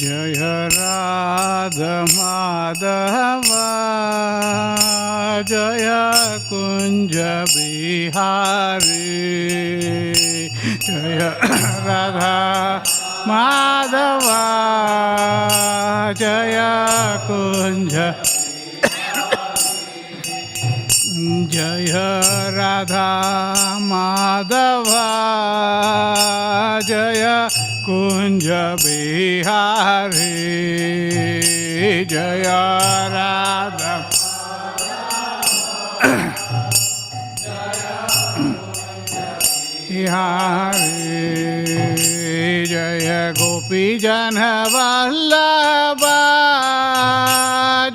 जय राधमाधव जय कुञ्ज बिहारी। जय राधा माधव जय कुञ्ज जय राधा माधव। कुंज बिहारी जय राधा। बिहारी। जय गोपी जन वल्लभ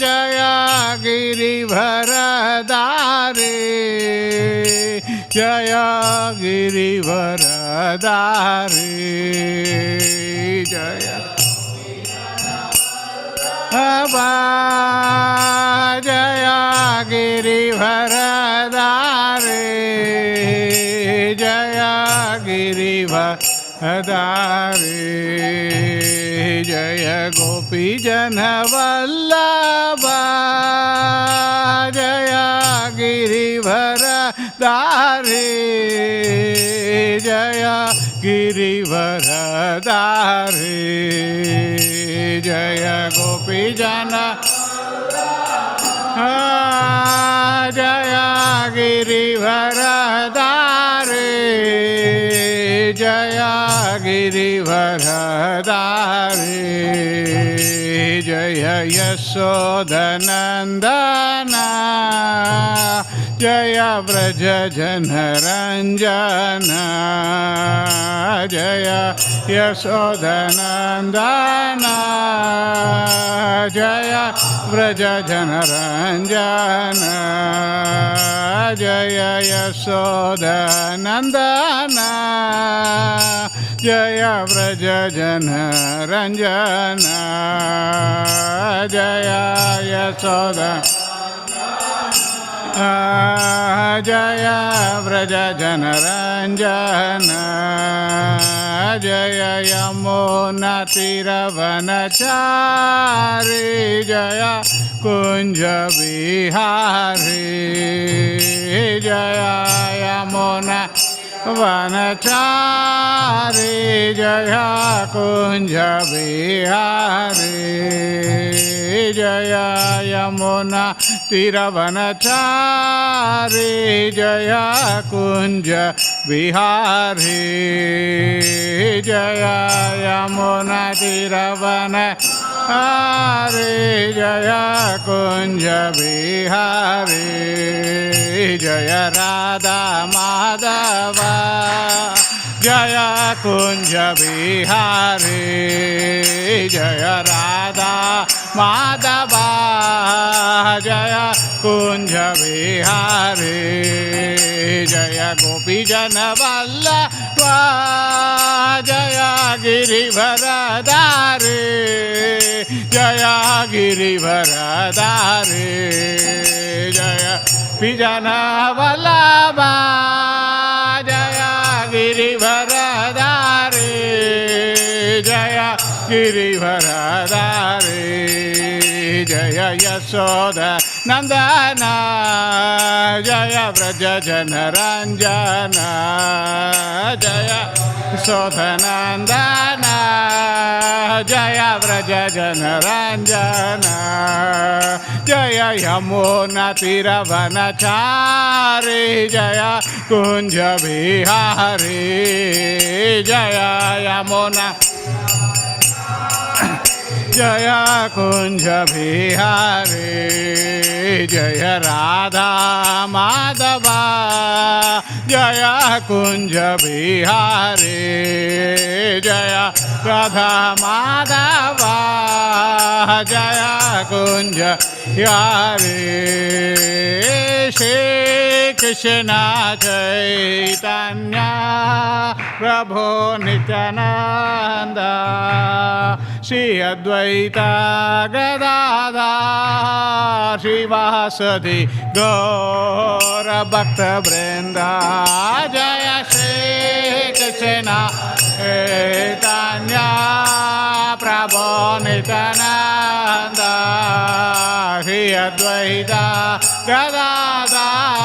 जय गिरिभर दारे जय गिरिभर दारे जय गिरिभरदारे जय गिरिभरदारे जय गोपीजन वल्लभ जय गिरिभरदारे जय गिरिभरदारे जय गोपीजन जय गिरिभरदारे जय गिरिभरदारे जय यशोदनन्दन जय व्रज जनरञ्जन जय यशोदनन्दन जय व्रज जनरञ्जन जय यशोदनन्दन जय व्रज जनरञ्जन जय यशोद जय व्रज जनरञ्जन जय यमुनतिरवनचारि जय कुञ्ज बिहारी। जय यमुना जय कुञ्ज बिहारी। जय यमुना तिरवनचारि जय कुञ्ज बिहारी जय यमुना तिरवन हरे जय कुञ्ज बिहारी जय राधा माधव। जय कुञ्ज बिहारी जय राधा माधव जय कुंज बिहारी जय गोपीजन वल्लभ जय गिरिभरदारे जय गिरिभरदारे जय पिजन वल्लभ जय गिरिभरदारे जय गिरिभरदारे जय यशोद नंदन जय व्रज जन रंजन जय शोधनंदन जय व्रज जन रंजन जय यमुना तिरवन चारे जय कुंज बिहारी जय यमुना जय कुञ्ज बिहारी जय राधा माधव। जय कुञ्ज बिहारी जय राधा माधवा। जय कुंज बिहारी श्री कृष्ण चैतन्य प्रभो नित्यानन्द श्री अद्वैता गदाधा श्रीवासदि गौरभक्तवृन्द जय श्री कृष्ण चैतन्य प्र Prabhu Nityananda Shri Advaita Gadada Sivasadi Gaura Bhakta Jaya Shri Krishna Chaitanya Prabhu Nityananda Shri Advaita Gadada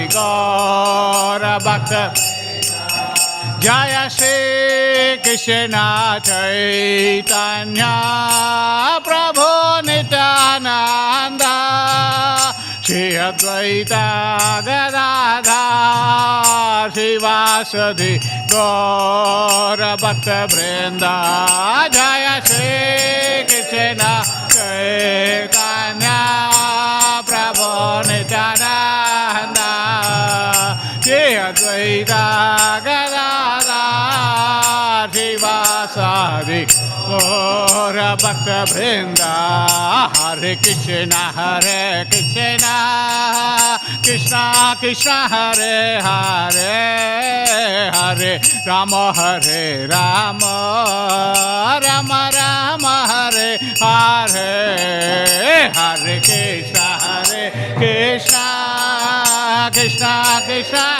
Shri Gaur भक्त। जय श्री कृष्ण चैतन्य प्रभु नित्यानन्द। श्री अद्वैत गदाधा गौर भक्त वृन्द। जय श्री कृष्ण चैतन्य प्रभु Nityanand. Shri Advaita Gadada Sivasadi Gaura Bhakta Vrinda Hare Krishna Hare Krishna Krishna Krishna Hare Hare Hare Rama Hare Rama Rama Rama Hare Hare Hare Krishna Hare Krishna Krishna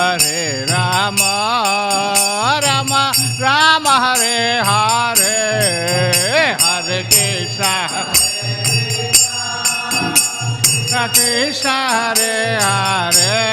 Krishna Krishna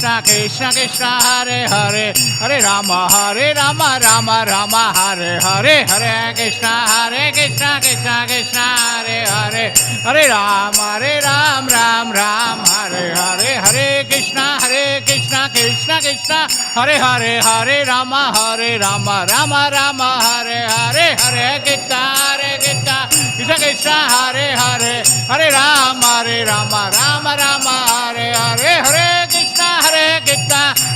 Krishna Krishna Krishna, Hare Hare Hare Rama Hare Rama Rama Rama, Hare Hare Hare Krishna Hare Krishna Krishna Krishna, Hare Hare Hare Rama Hare Rama Rama Rama, Hare Hare Hare Krishna Hare Krishna Krishna Krishna, Hare Hare Hare Rama Hare Rama Rama Rama, Hare Hare Hare Gita Hare Gita Krishna Krishna, Hare Hare Hare Rama Hare Rama Rama Ram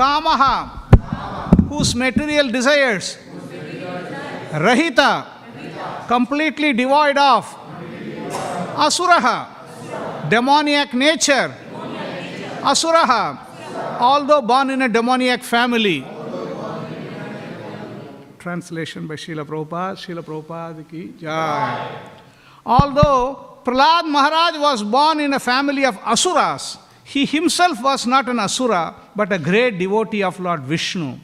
Kamaha, whose material desires, Rahita, completely devoid of, Asuraha, demoniac nature, Asuraha, although born in a demoniac family. Translation by Srila Prabhupada, Srila Prabhupada ki jai. Although Prahlad Maharaj was born in a family of Asuras, he himself was not an Asura but a great devotee of Lord Vishnu.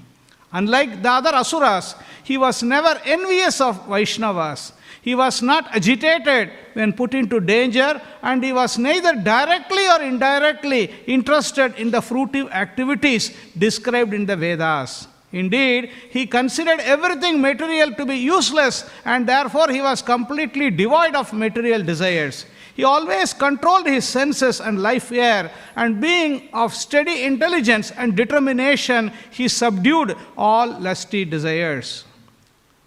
Unlike the other Asuras, he was never envious of Vaishnavas. He was not agitated when put into danger, and he was neither directly or indirectly interested in the fruitive activities described in the Vedas. Indeed, he considered everything material to be useless, and therefore he was completely devoid of material desires. He always controlled his senses and life air, and being of steady intelligence and determination, he subdued all lusty desires.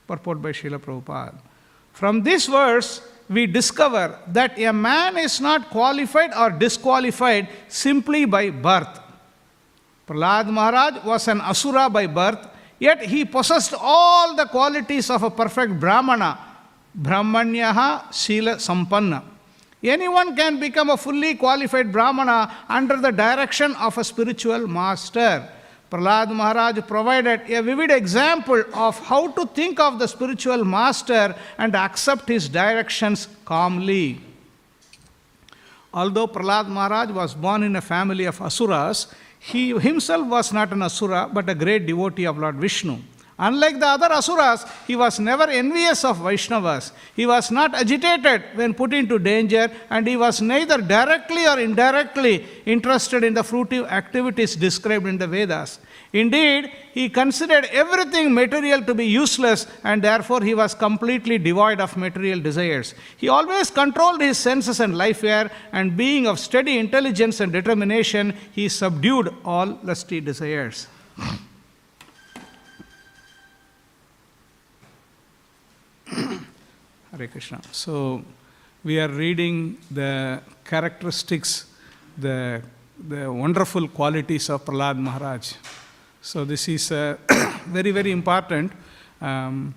Purport by Srila Prabhupada. From this verse, we discover that a man is not qualified or disqualified simply by birth. Prahlad Maharaj was an Asura by birth, yet he possessed all the qualities of a perfect Brahmana, Brahmanyaha Sila Sampanna. Anyone can become a fully qualified Brahmana under the direction of a spiritual master. Prahlad Maharaj provided a vivid example of how to think of the spiritual master and accept his directions calmly. Although Prahlad Maharaj was born in a family of Asuras, he himself was not an Asura but a great devotee of Lord Vishnu. Unlike the other Asuras, he was never envious of Vaishnavas. He was not agitated when put into danger, and he was neither directly or indirectly interested in the fruitive activities described in the Vedas. Indeed, he considered everything material to be useless, and therefore he was completely devoid of material desires. He always controlled his senses and life air, and being of steady intelligence and determination, he subdued all lusty desires. Hare Krishna. So, we are reading the characteristics, the, the wonderful qualities of Prahlad Maharaj. So, this is uh, very, very important. Um,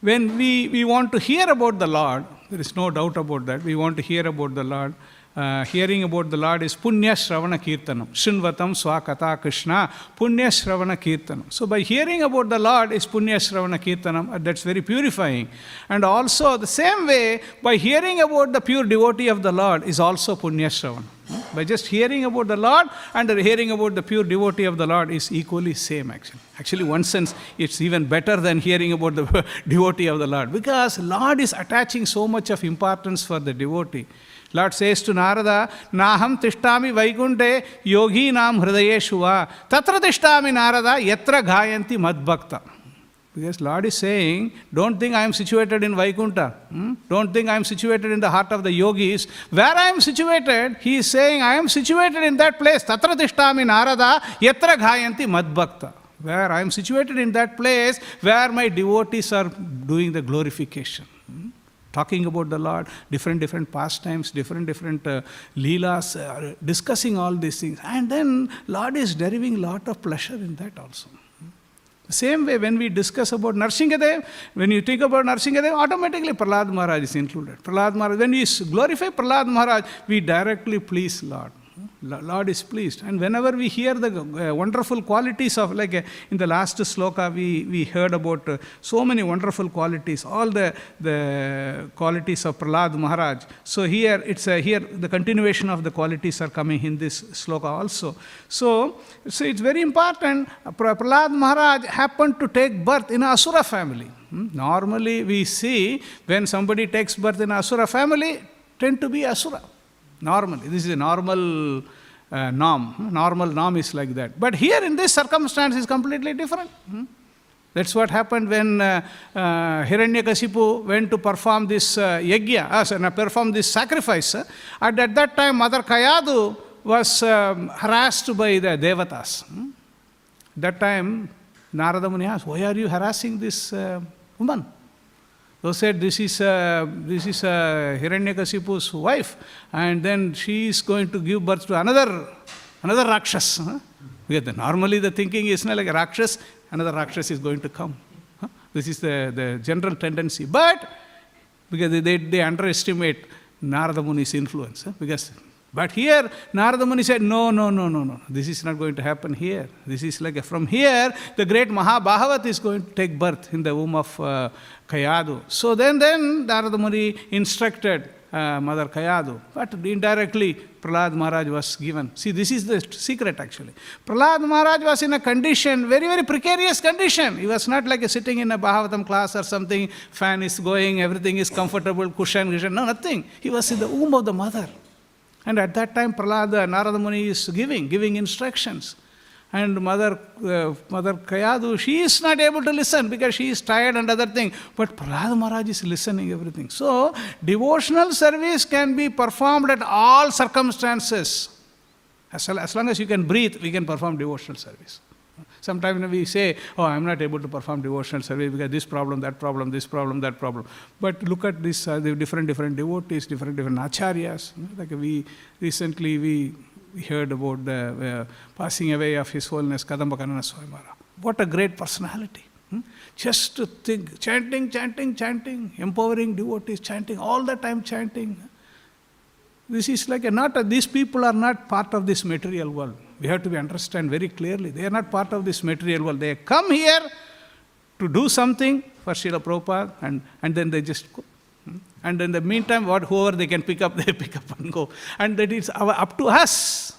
when we, we want to hear about the Lord, there is no doubt about that, we want to hear about the Lord. Uh, hearing about the Lord is Punya Shravana Kirtanam. Shinvatam Swakata Krishna, Punya Shravana Kirtanam. So, by hearing about the Lord is Punya Shravana Kirtanam, and that's very purifying. And also, the same way, by hearing about the pure devotee of the Lord is also Punya Shravana. By just hearing about the Lord and hearing about the pure devotee of the Lord is equally same actually. Actually, one sense, it's even better than hearing about the devotee of the Lord because Lord is attaching so much of importance for the devotee. Lord says to Narada, Naham tishtami vaikunte yogi nam hridayeshu va tatra tishtami Narada yatra ghayanti madbhakta. Because Lord is saying, don't think I am situated in Vaikuntha. hmm? Don't think I am situated in the heart of the yogis. Where I am situated, he is saying, I am situated in that place. Tatra tishtami narada yatra ghayanti madbhakta. Where I am situated in that Talking about the Lord, different, different pastimes, different, different uh, leelas, uh, discussing all these things. And then Lord is deriving lot of pleasure in that also. Same way, when we discuss about Narsingadev, when you think about Narsingadev, automatically Prahlad Maharaj is included. Prahlad Maharaj, when we glorify Prahlad Maharaj, we directly please Lord. Lo- Lord is pleased. And whenever we hear the uh, wonderful qualities of, like uh, in the last sloka, we, we heard about uh, so many wonderful qualities, all the, the qualities of Prahlad Maharaj. So here, it's here the continuation of the qualities are coming in this sloka also. So, so it's very important. Pra- Prahlad Maharaj happened to take birth in Asura family. Hmm? Normally, we see when somebody takes birth in Asura family, tend to be Asura. Normally, this is a normal uh, norm. Normal norm is like that. But here in this circumstance is completely different. Hmm? That's what happened when uh, uh, Hiranyakasipu went to perform this uh, yajna, uh, perform this sacrifice. uh, and at that time, Mother Kayadu was um, harassed by the devatas. hmm? That time, Narada Muni asked, Why are you harassing this uh, woman? They said, This is, uh, this is uh, Hiranyakasipu's wife, and then she is going to give birth to another, another Rakshas. huh? Because normally the thinking is not like a Rakshas, another Rakshas is going to come. Huh? This is the, the general tendency. But because they, they, they underestimate Narada Muni's influence. huh? Because, but here, Narada Muni said, no, no, no, no, no, this is not going to happen here. This is like, a, from here, the great Mahabhagavat is going to take birth in the womb of uh, Kayadu. So then, then Narada Muni instructed uh, Mother Kayadu, but indirectly Prahlad Maharaj was given. See, this is the secret actually. Prahlad Maharaj was in a condition, very, very precarious condition. He was not like a sitting in a Bhagavatam class or something, fan is going, everything is comfortable, cushion, cushion, no, nothing. He was in the womb of the mother. And at that time, Prahlad, Narada Muni is giving, giving instructions. And Mother, uh, Mother Kayadu, she is not able to listen because she is tired and other thing. But Prahlad Maharaj is listening everything. So, devotional service can be performed at all circumstances. As long as you can breathe, we can perform devotional service. Sometimes we say, oh, I'm not able to perform devotional service because this problem, that problem, this problem, that problem. But look at this, uh, the different, different devotees, different, different acharyas. Like we, recently we heard about the uh, passing away of His Holiness Kadamba Kanana Swami Maharaj. What a great personality. hmm? Just to think, chanting, chanting, chanting, empowering devotees, chanting, all the time chanting. This is like a not, a, these people are not part of this material world. We have to be understand very clearly. They are not part of this material world. They come here to do something for Srila Prabhupada and, and then they just go. Hmm? And in the meantime, what, whoever they can pick up, they pick up and go. And that is our, up to us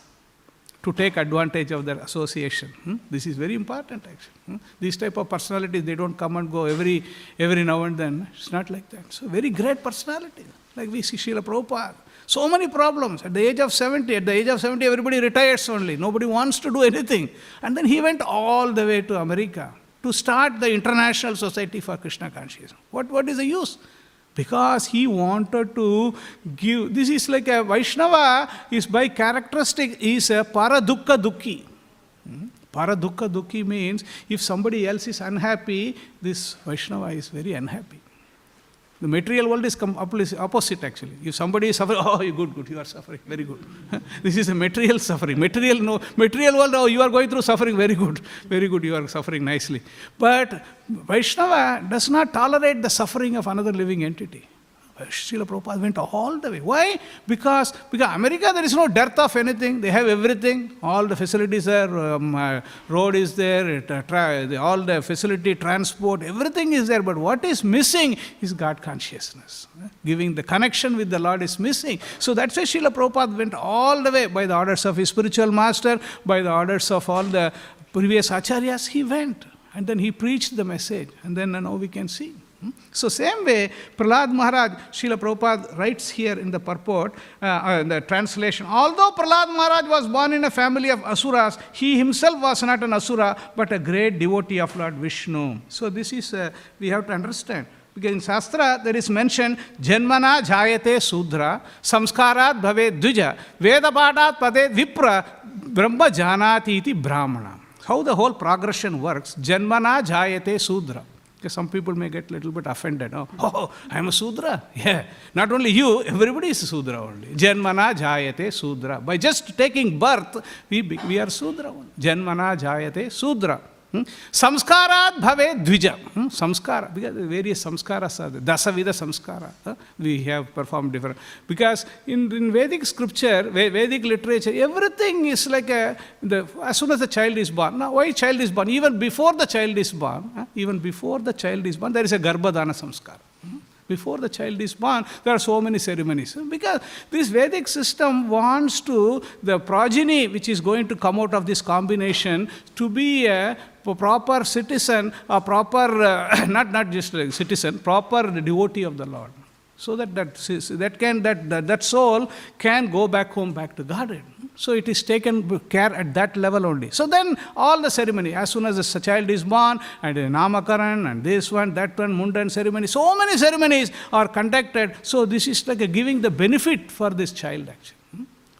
to take advantage of their association. hmm? This is very important actually. hmm? These type of personalities, they don't come and go every, every now and then. It's not like that. So very great personality. Like we see Srila Prabhupada. So many problems. At the age of 70, at the age of 70, everybody retires only. Nobody wants to do anything. And then he went all the way to America to start the International Society for Krishna Consciousness. What, what is the use? Because he wanted to give, this is like a Vaishnava is by characteristic is a paradukka dukki. Hmm? Paradukka dukki means if somebody else is unhappy, this Vaishnava is very unhappy. The material world is opposite actually. If somebody is suffering, oh, you good, good, you are suffering, very good. this is a material suffering. Material, no, material world, oh, you are going through suffering, very good, very good, you are suffering nicely. But Vaishnava does not tolerate the suffering of another living entity. Srila Prabhupada went all the way. Why? Because, because America, there is no dearth of anything. They have everything. All the facilities are, um, uh, road is there, it, uh, tra- the, all the facility, transport, everything is there. But what is missing is God consciousness. Giving the connection with the Lord is missing. So that's why Srila Prabhupada went all the way by the orders of his spiritual master, by the orders of all the previous acharyas, he went. And then he preached the message. And then now we can see. So same way, Prahlad Maharaj, Srila Prabhupada writes here in the purport, uh, uh, in the translation, although Prahlad Maharaj was born in a family of Asuras, he himself was not an Asura, but a great devotee of Lord Vishnu. So this is, uh, we have to understand. Because in Shastra there is mentioned Janmana Jayate Sudra, Samskarat Bhave Dvija, Vedapadat Pade Vipra, Brahma Janati iti Brahmana. How the whole progression works, Janmana Jayate Sudra. Okay, some people may get a little bit offended. Oh, oh, I am a Sudra. Yeah. Not only you, everybody is a Sudra only. Janmana Jayate Sudra. By just taking birth, we, we are Sudra. only. Janmana Jayate Sudra. Hmm? Samskarat bhave dvija. Hmm? Samskara. Because various samskaras are samskara. We have performed different. Because in, in Vedic scripture, Ve- Vedic literature, everything is like a, as soon as the child is born. Now, why child is born? Even before the child is born, even before the child is born, there is a garbhadana samskara. Hmm? Before the child is born, there are so many ceremonies. Because this Vedic system wants to, the progeny which is going to come out of this combination, to be a proper citizen, a proper, uh, not, not just a citizen, proper devotee of the Lord. So that, that, that, can, that, that, that soul can go back home, back to Godhead. So it is taken care at that level only. So then all the ceremony, as soon as the child is born, and Namakaran, and this one, that one, Mundan ceremony, so many ceremonies are conducted. So this is like giving the benefit for this child actually.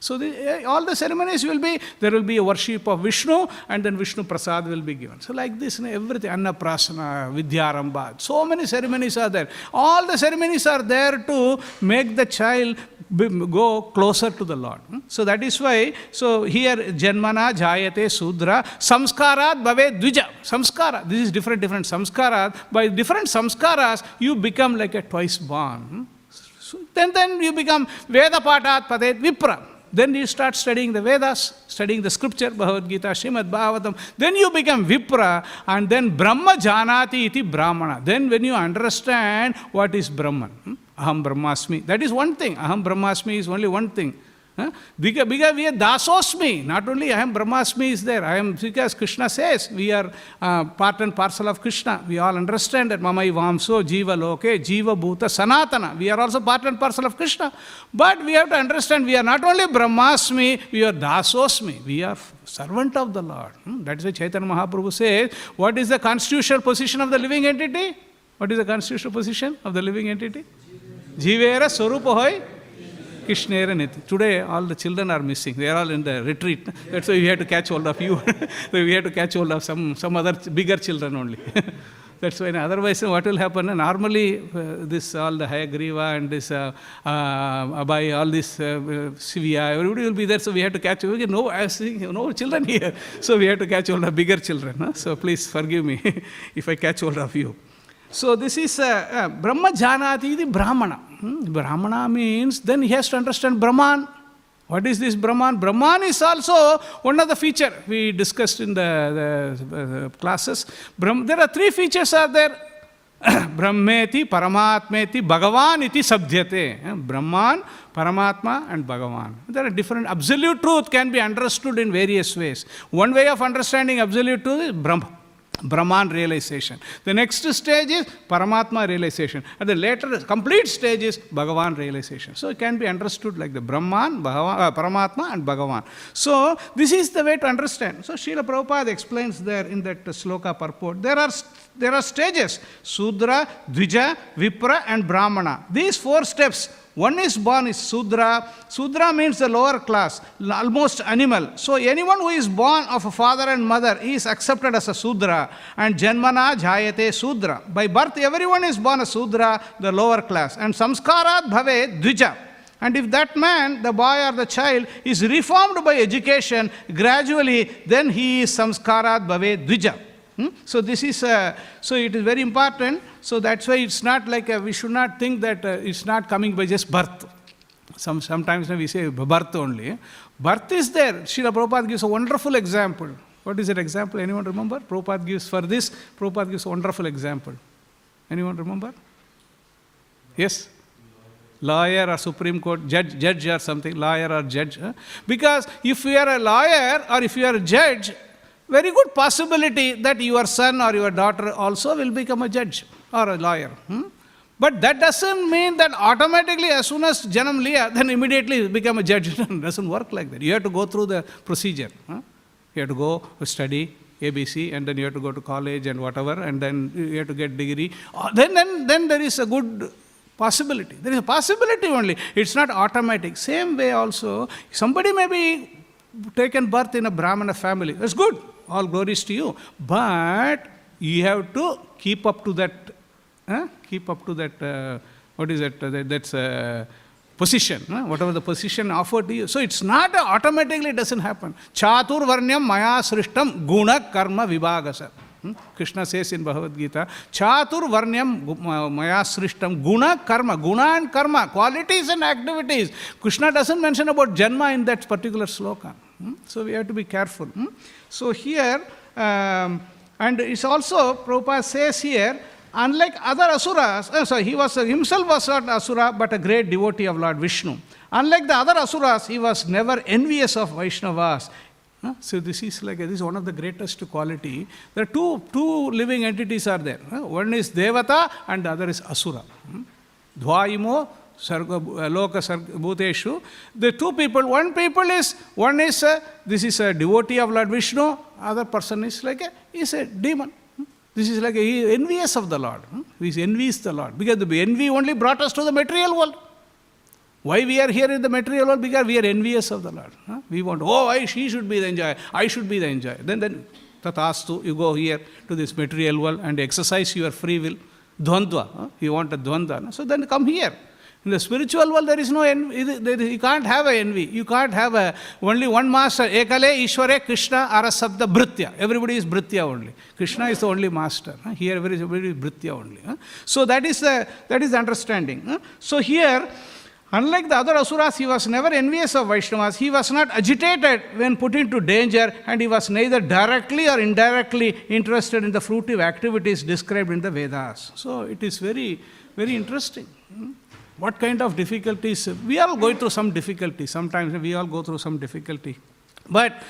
So the, eh, all the ceremonies will be, there will be a worship of Vishnu and then Vishnu Prasad will be given. So like this, everything, Annaprasana, Vidyarambha, so many ceremonies are there. All the ceremonies are there to make the child go closer to the Lord. Hmm? So that is why, so here Janmana Jayate Sudra Samskarat Bhave Dvija. Samskara. This is different, different samskaras. By different samskaras, you become like a twice born. Hmm? So then, then you become Veda Patat Padet Vipra. Then you start studying the Vedas, studying the scripture, Bhagavad Gita, Srimad Bhagavatam. Then you become Vipra, and then Brahma Janati iti Brahmana. Then when you understand what is Brahman, hmm? Aham Brahmasmi, that is one thing. Aham Brahmasmi is only one thing. Huh? Because, because we are dasosmi, not only I am Brahmasmi is there. I am because Krishna says we are uh, part and parcel of Krishna. We all understand that Mamai Vamso, Jiva Loke, Jiva Bhuta, Sanatana. We are also part and parcel of Krishna. But we have to understand we are not only Brahmasmi, we are dasosmi. We are servant of the Lord. Hmm? That is why Chaitanya Mahaprabhu says, what is the constitutional position of the living entity? What is the constitutional position of the living entity? Jivera Swarupa Hoy Krishnera Niti. Today, all the children are missing. They are all in the retreat. That's why we had to catch hold of you. so we had to catch hold of some, some other bigger children only. That's why. Otherwise, what will happen? Normally, uh, this all the Hayagriva and this uh, uh, all this uh, Sivya, everybody will be there. So we have to catch. Get no, I no children here. So we have to catch hold of bigger children. Huh? So please forgive me if I catch hold of you. So this is uh, uh, Brahma Janati the Brahmana. Hmm? Brahmana means then he has to understand Brahman. What is this Brahman? Brahman is also one of the feature we discussed in the, the, uh, classes. Brahm, there are three features are there. Brahmeti, Paramatmeti, Bhagavan iti sabdhyate. Eh, Brahman, Paramatma and Bhagavan. There are different, absolute truth can be understood in various ways. One way of understanding absolute truth is Brahma. Brahman realization. The next stage is Paramatma realization. And the later, complete stage is Bhagavan realization. So it can be understood like the Brahman, Bhagavan, uh, Paramatma, and Bhagavan. So this is the way to understand. So Srila Prabhupada explains there in that sloka purport. There are there are stages Sudra, Dvija, Vipra, and Brahmana. These four steps one is born is Sudra. Sudra means the lower class, almost animal. So anyone who is born of a father and mother is accepted as a Sudra. And Janmana Jayate Sudra. By birth, everyone is born a Sudra, the lower class. And Samskarat Bhave Dvija. And if that man, the boy or the child, is reformed by education, gradually, then he is Samskarat Bhave Dvija. Hmm? So this is uh, so it is very important. So that's why it's not like a, we should not think that uh, it's not coming by just birth. Some sometimes we say birth only. Birth is there. Srila Prabhupada gives a wonderful example. What is that example? Anyone remember? Prabhupada gives for this. Prabhupada gives a wonderful example. Anyone remember? Yes. Lawyer or Supreme Court judge, judge or something, lawyer or judge. Because if you are a lawyer or if you are a judge, very good possibility that your son or your daughter also will become a judge or a lawyer. hmm? But that doesn't mean that automatically, as soon as Janam Liya, then immediately become a judge. it doesn't work like that. You have to go through the procedure. huh? You have to go study ABC, and then you have to go to college and whatever, and then you have to get degree. Uh, Then, then, then there is a good possibility. There is a possibility only. It's not automatic. Same way also, somebody may be taken birth in a Brahmana family. That's good. All glories to you. But you have to keep up to that, huh? keep up to that, uh, what is it, uh, that, that's uh, position, huh? whatever the position offered to you. So it's not uh, automatically it doesn't happen. Chatur varnyam maya srishtam guna karma vibhagasa. Hmm? Krishna says in Bhagavad Gita, Chatur Varnyam Maya Srishtam Guna Karma, Guna and Karma, qualities and activities. Krishna doesn't mention about Janma in that particular sloka. Hmm? So we have to be careful. Hmm? So here, um, and it's also, Prabhupada says here, unlike other asuras, uh, sorry, he was himself was not asura, but a great devotee of Lord Vishnu. Unlike the other asuras, he was never envious of Vaishnavas. Huh? So this is like this is one of the greatest quality. There are two two living entities are there. huh? One is Devata and the other is Asura. Hmm? Dvaimo sarga, uh, loka sarga, bhuteshu. The two people. One people is one is uh, this is a devotee of Lord Vishnu. Other person is like a is a demon. Hmm? This is like he envious of the Lord. Hmm? He envies the Lord because the envy only brought us to the material world. Why we are here in the material world? Because we are envious of the Lord. huh? We want, oh, I, she should be the enjoyer. I should be the enjoyer. Then, then, tatastu, you go here to this material world and exercise your free will. Dvandva. huh? You want a dvandva. So then come here. In the spiritual world, there is no envy. You can't have a envy. You can't have a only one master. Ekale, Ishware, Krishna, Arasabda, Bhritya. Everybody is Bhritya only. Krishna is the only master. Here, everybody is Bhritya only. So that is the that is the understanding. So here, unlike the other asuras, he was never envious of Vaishnavas. He was not agitated when put into danger, and he was neither directly or indirectly interested in the fruitive activities described in the Vedas. So it is very, very interesting. Hmm? What kind of difficulties? We all going through some difficulty. Sometimes we all go through some difficulty. But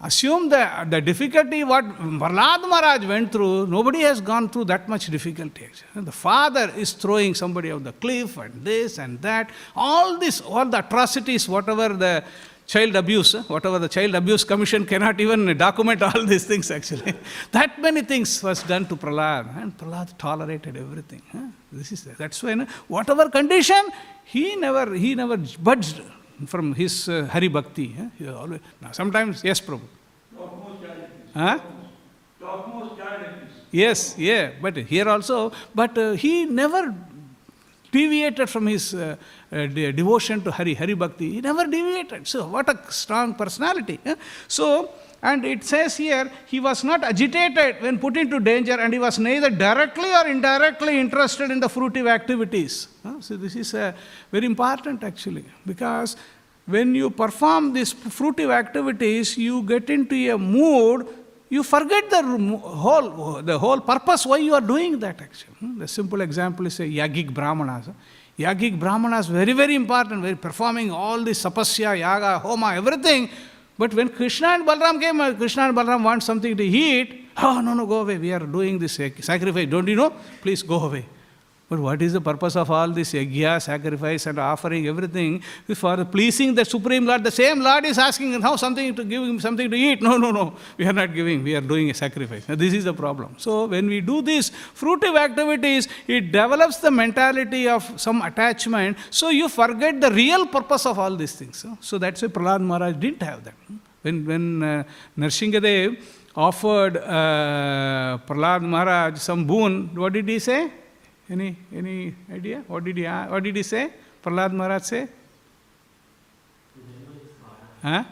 assume the, the difficulty what Prahlad Maharaj went through, nobody has gone through that much difficulty. The father is throwing somebody off the cliff and this and that. All this, all the atrocities, whatever the child abuse, whatever the child abuse commission cannot even document all these things actually. that many things was done to Prahlad and Prahlad tolerated everything. This is that's why whatever condition he never he never budged from his uh, Hari Bhakti. huh? He always, now sometimes yes, Prabhu. Huh? Yes, yeah, but here also, but uh, he never deviated from his uh, uh, de- devotion to Hari, Hari Bhakti. He never deviated. So, what a strong personality. eh? So, and it says here, he was not agitated when put into danger, and he was neither directly or indirectly interested in the fruitive activities. So, this is uh, very important actually, because when you perform these fruitive activities, you get into a mood you forget the whole, the whole purpose why you are doing that actually. Hmm? The simple example is a yagic brahmanas. Yagic brahmanas very, very important, very performing all the sapasya, yaga, homa, everything. But when Krishna and Balram came, uh, Krishna and Balram want something to eat, oh no, no, go away, we are doing this sacrifice, don't you know? Please go away. But what is the purpose of all this yajna, sacrifice, and offering everything? For pleasing the Supreme Lord. The same Lord is asking now something to give him something to eat. No, no, no. We are not giving. We are doing a sacrifice. Now, this is the problem. So when we do these fruitive activities, it develops the mentality of some attachment. So you forget the real purpose of all these things. So that's why Prahlad Maharaj didn't have that. When when uh, Narsingadev offered uh, Prahlad Maharaj some boon, what did he say? Any, any idea? What did he, what did he say? Prahlad Maharaj say? Huh?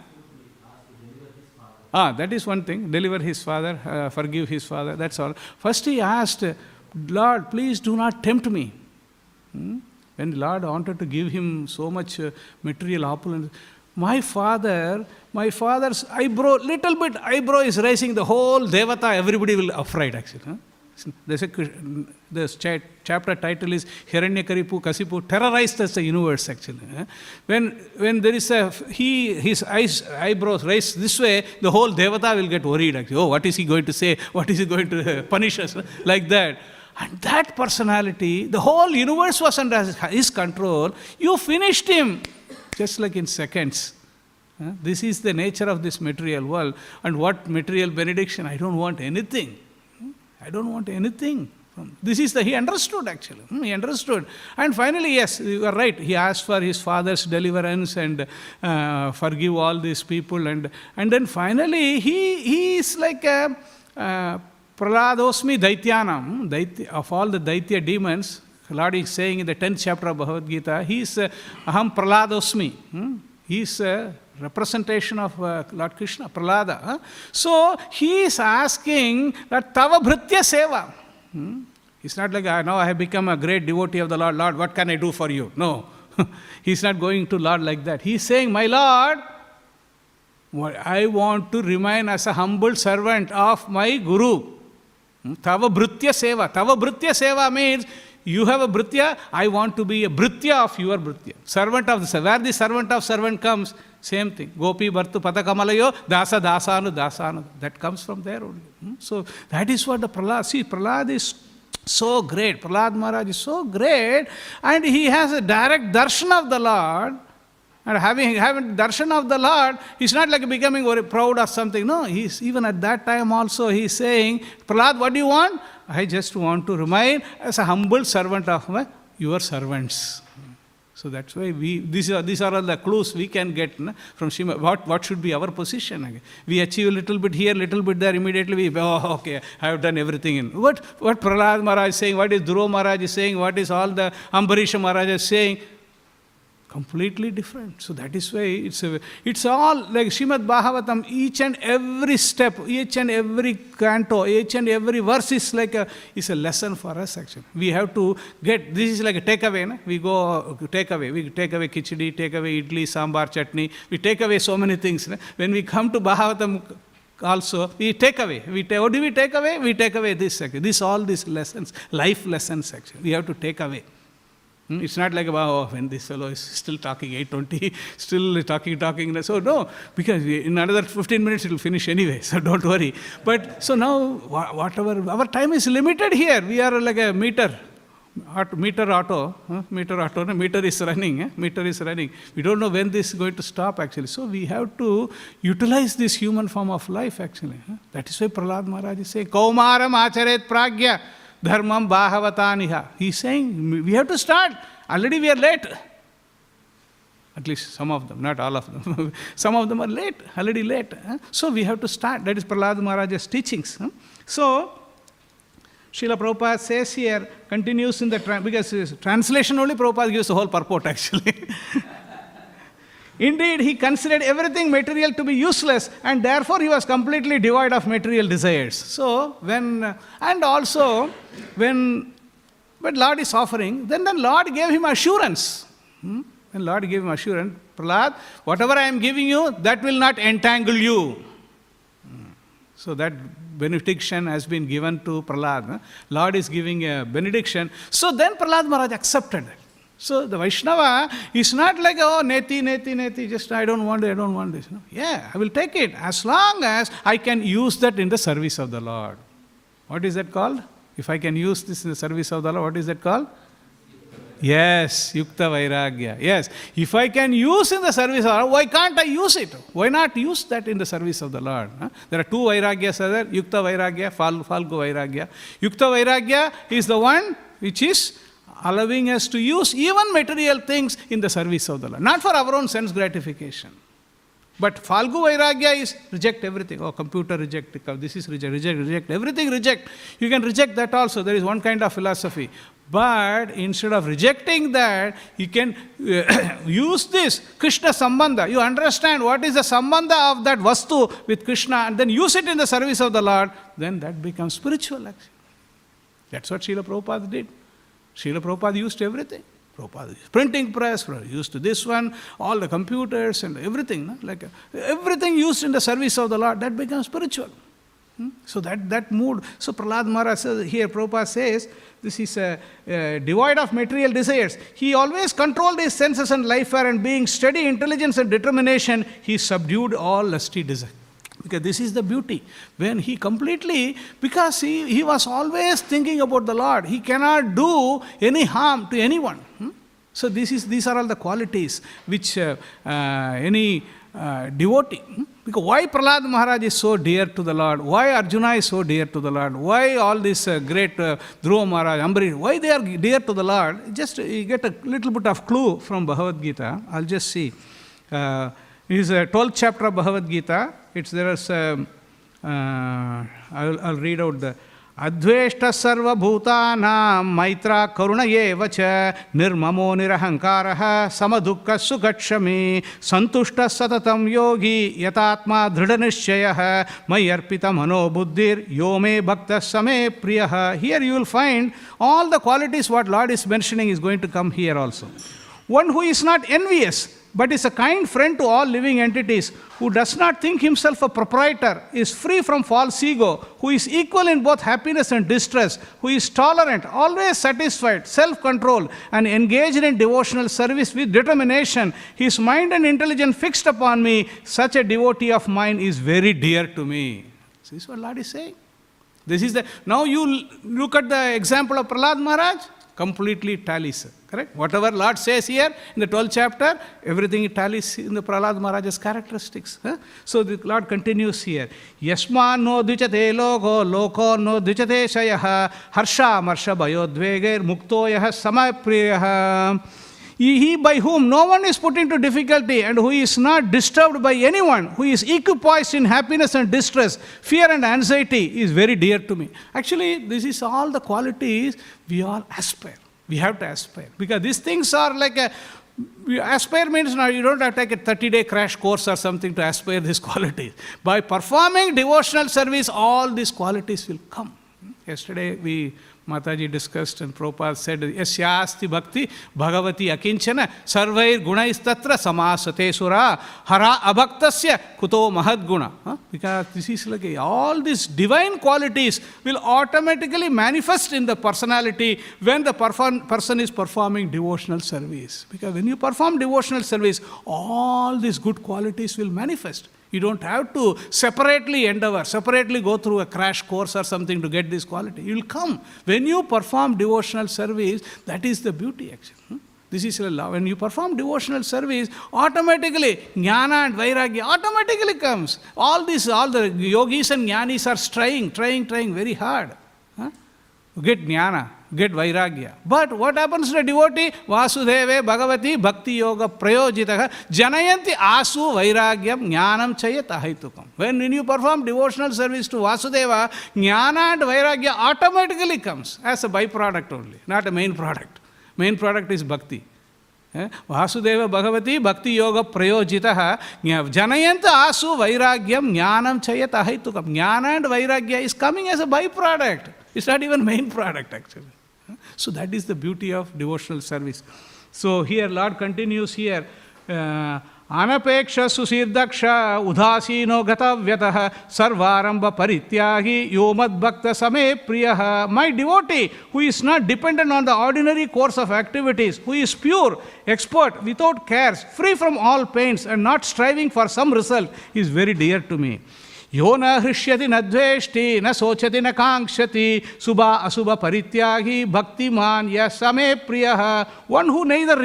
Ah, that is one thing. Deliver his father, uh, forgive his father, that's all. First he asked, Lord, please do not tempt me. Hmm? When Lord wanted to give him so much uh, material opulence, my father, my father's eyebrow, little bit eyebrow is raising the whole devata, everybody will afraid actually. Huh? A, the cha- chapter title is Hiranyakaripu Kasipu terrorized the universe actually. eh? When, when there is a, he, his eyes, eyebrows raised this way, the whole devata will get worried actually. Oh, what is he going to say? What is he going to punish us? Like that. And that personality, the whole universe was under his- his control. You finished him just like in seconds. This is the nature of this material world. And what material benediction? I don't want anything. I don't want anything. This is the, he understood actually. Hmm, He understood. And finally, yes, you are right. He asked for his father's deliverance and uh, forgive all these people. And, and then finally, he, he is like a, uh, Praladosmi Daityanam, Daitya, of all the Daitya demons, Lord is saying in the 10th chapter of Bhagavad Gita, he is uh, Aham Praladosmi. Hmm? Is a representation of uh, Lord Krishna, Pralada. huh? So he is asking that Tava Bhritya Seva. Hmm? It's not like, "Ah, now I have become a great devotee of the Lord. Lord, what can I do for you? No. He's not going to Lord like that. He's saying, My Lord, I want to remain as a humble servant of my Guru. Hmm? Tava Bhritya Seva. Tava Bhritya Seva means you have a Bhritya, I want to be a Bhritya of your Bhritya. Servant of the servant. Where the servant of servant comes, same thing. Gopi Bhartu Patakamalayo, Dasa Dasanu Dasanu. That comes from there only. Hmm? So that is what the Prahlad, see, Prahlad is so great. Prahlad Maharaj is so great, and he has a direct darshan of the Lord. And having, having darshan of the Lord, he's not like becoming very proud or something. No, he's even at that time also he's saying, Prahlad, what do you want? I just want to remain as a humble servant of my, your servants. So that's why we these are these are all the clues we can get no, from Shima. What what should be our position? We achieve a little bit here, little bit there. Immediately we oh okay, I have done everything. In what what Prahlad Maharaj is saying, what is Dhruva Maharaj is saying, what is all the Ambarisha Maharaj is saying. Completely different. So that is why it's a, it's all like Srimad Bhagavatam, each and every step, each and every canto, each and every verse is like a is a lesson for us actually. We have to get this is like a takeaway. Na? We go take away, we take away khichdi, take away idli, sambar, chutney, we take away so many things. Na? When we come to Bhagavatam also we take away we ta- what do we take away we take away this actually. this all these lessons life lessons actually we have to take away It's not like, wow, when this fellow is still talking 820, still talking, talking. So, no, because in another 15 minutes it will finish anyway, so don't worry. But so now, whatever, our time is limited here. We are like a meter, meter auto, meter auto, meter is running, eh? meter is running. We don't know when this is going to stop actually. So, we have to utilize this human form of life actually. That is why Prahlad Maharaj is saying, Kaumaram acharet pragya. Dharmam Bhagataniha. He's saying we have to start. Already we are late. At least some of them, not all of them. some of them are late, already late. So we have to start. That is Prahlad Maharaj's teachings. So, Srila Prabhupada says here, continues in the, tra- because translation only Prabhupada gives the whole purport actually. Indeed, he considered everything material to be useless and therefore he was completely devoid of material desires. So, when, and also, when, when Lord is offering, then the Lord gave him assurance. Hmm? When Lord gave him assurance, Prahlad, whatever I am giving you, that will not entangle you. So that benediction has been given to Prahlad. Lord is giving a benediction. So then Prahlad Maharaj accepted it. So the Vaishnava is not like, oh, neti, neti, neti, just I don't want it, I don't want this. No. Yeah, I will take it as long as I can use that in the service of the Lord. What is that called? If I can use this in the service of the Lord, what is that called? Yes, Yukta Vairagya. Yes, if I can use in the service of the Lord, why can't I use it? Why not use that in the service of the Lord? huh? There are two Vairagyas are there, Yukta Vairagya, Fal, Falgu Vairagya. Yukta Vairagya is the one which is allowing us to use even material things in the service of the Lord, not for our own sense gratification. But Falgu Vairagya is reject everything. Oh, computer reject, this is reject, reject, reject, everything reject. You can reject that also. There is one kind of philosophy. But instead of rejecting that, you can use this Krishna Sambandha. You understand what is the Sambandha of that Vastu with Krishna and then use it in the service of the Lord, then that becomes spiritual action. That's what Srila Prabhupada did. Srila Prabhupada used everything. Prabhupada used printing press, used this one, all the computers and everything. no? Like everything used in the service of the Lord, that becomes spiritual. Hmm? So that, that mood. So Prahlad Maharaj says, here Prabhupada says, this is a, a devoid of material desires. He always controlled his senses and life and being steady intelligence and determination, he subdued all lusty desire. Because this is the beauty. When he completely, because he, he was always thinking about the Lord, he cannot do any harm to anyone. hmm? So this is, these are all the qualities which uh, uh, any uh, devotee. hmm? Because why Prahlad Maharaj is so dear to the Lord? Why Arjuna is so dear to the Lord? Why all these uh, great uh, Dhruva Maharaj, Ambarish, why they are dear to the Lord? Just uh, you get a little bit of clue from Bhagavad Gita. I'll just see. Uh, it is a 12th chapter of Bhagavad Gita It's there is um, uh, I'll, I'll read out the अद्वेष्ट सर्वभूतानां मैत्रा करुण एव च निर्ममो निरहङ्कारः समदुःखः सुखक्षमी सन्तुष्टः सततं योगी यतात्मा दृढनिश्चयः मयि अर्पितमनोबुद्धिर् यो मे भक्तः समे प्रियः here you will find all the qualities what Lord is mentioning is going to come here also. One who is not envious, but is a kind friend to all living entities, who does not think himself a proprietor, is free from false ego, who is equal in both happiness and distress, who is tolerant, always satisfied, self controlled, and engaged in devotional service with determination, his mind and intelligence fixed upon me, such a devotee of mine is very dear to me. This is what Lord is saying. This is the now you look at the example of Prahlad Maharaj, completely tallies. Correct? Whatever Lord says here in the 12th chapter, everything tallies in the Prahlad Maharaj's characteristics. huh? So the Lord continues here. Yasma no dvichate logo, loko no dvichate shayah, harsha marsha bayodvegair mukto yah samapriyah. He by whom no one is put into difficulty and who is not disturbed by anyone, who is equipoised in happiness and distress, fear and anxiety, is very dear to me. Actually, this is all the qualities we all aspire. We have to aspire. Because these things are like a aspire means now you don't have to take a 30 day crash course or something to aspire these qualities. By performing devotional service, all these qualities will come. Yesterday we Mataji discussed and Prabhupada said, Yasyasti bhakti bhagavati akinchana sarvair gunaistatra samasate sura hara abhaktasya kuto mahadguna. Huh? Because this is like all these divine qualities will automatically manifest in the personality when the perform, person is performing devotional service. Because when you perform devotional service, all these good qualities will manifest. You don't have to separately endeavor, separately go through a crash course or something to get this quality. You will come. When you perform devotional service, that is the beauty actually. hmm? This is a love. When you perform devotional service, automatically jnana and vairagya automatically comes. All this, all the yogis and jnanis are trying, trying, trying very hard. huh? to Get jnana, get vairagya. But what happens to the devotee? Vasudeve Bhagavati Bhakti Yoga Prayojitaha Janayanti Asu Vairagyam Jnanam Chayat Ahaitukam. When, when you perform devotional service to Vasudeva, jnana and vairagya automatically comes as a byproduct only, not a main product. Main product is bhakti. Eh? Vasudev Bhagwati भक्ति योग प्रयोजितः जनयंत आसु वैराग्यम ज्ञानम चयत अहितुकम gyan and vairagya is coming as a by product it's not even main product actually so that is the beauty of devotional service so here lord continues here uh, अनपेक्ष सुशीर्दक्ष उदासीनो गतव्यतः सर्वारंभ परित्यागी यो मद्भक्त समे प्रियः my devotee who is not dependent on the ordinary course of activities who is pure expert without cares free from all pains and not striving for some result is very dear to me ಯೋ ನ ಹೃಷ್ಯತಿ ನ ದ್ವೇಷ್ಟಿ ನ ಶೋಚತಿ ನ ಕಾಂಕ್ಷತಿ ಶುಭ ಅಶುಭ ಪರಿತ್ಯಾಗಿ ಭಕ್ತಿಮಾನ್ ಯ ಸಮೇ ಪ್ರಿಯ one who neither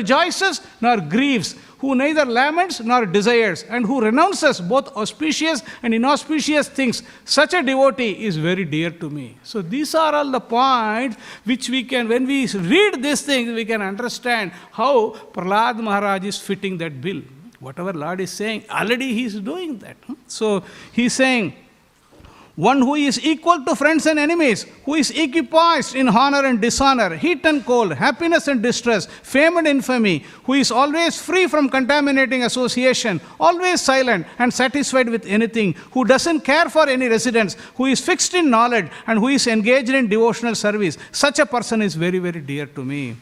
who neither laments nor desires, and who renounces both auspicious and inauspicious things, such a devotee is very dear to me. So these are all the points which we can, when we read these things, we can understand how Prahlad Maharaj is fitting that bill. Whatever Lord is saying, already He is doing that. Hmm? So He is saying, one who is equal to friends and enemies, who is equipoised in honor and dishonor, heat and cold, happiness and distress, fame and infamy, who is always free from contaminating association, always silent and satisfied with anything, who doesn't care for any residence, who is fixed in knowledge, and who is engaged in devotional service. Such a person is very, very dear to me.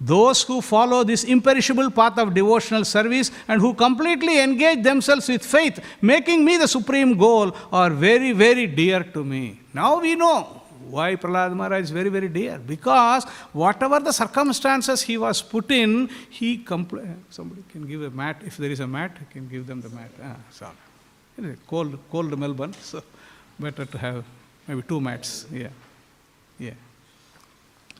Those who follow this imperishable path of devotional service and who completely engage themselves with faith, making me the supreme goal, are very, very dear to me. Now we know why Prahlad Maharaj is very, very dear. Because whatever the circumstances he was put in, he compl- Somebody can give a mat. If there is a mat, I can give them the mat. Ah, sorry. Cold, cold Melbourne, so better to have maybe two mats. Yeah. Yeah.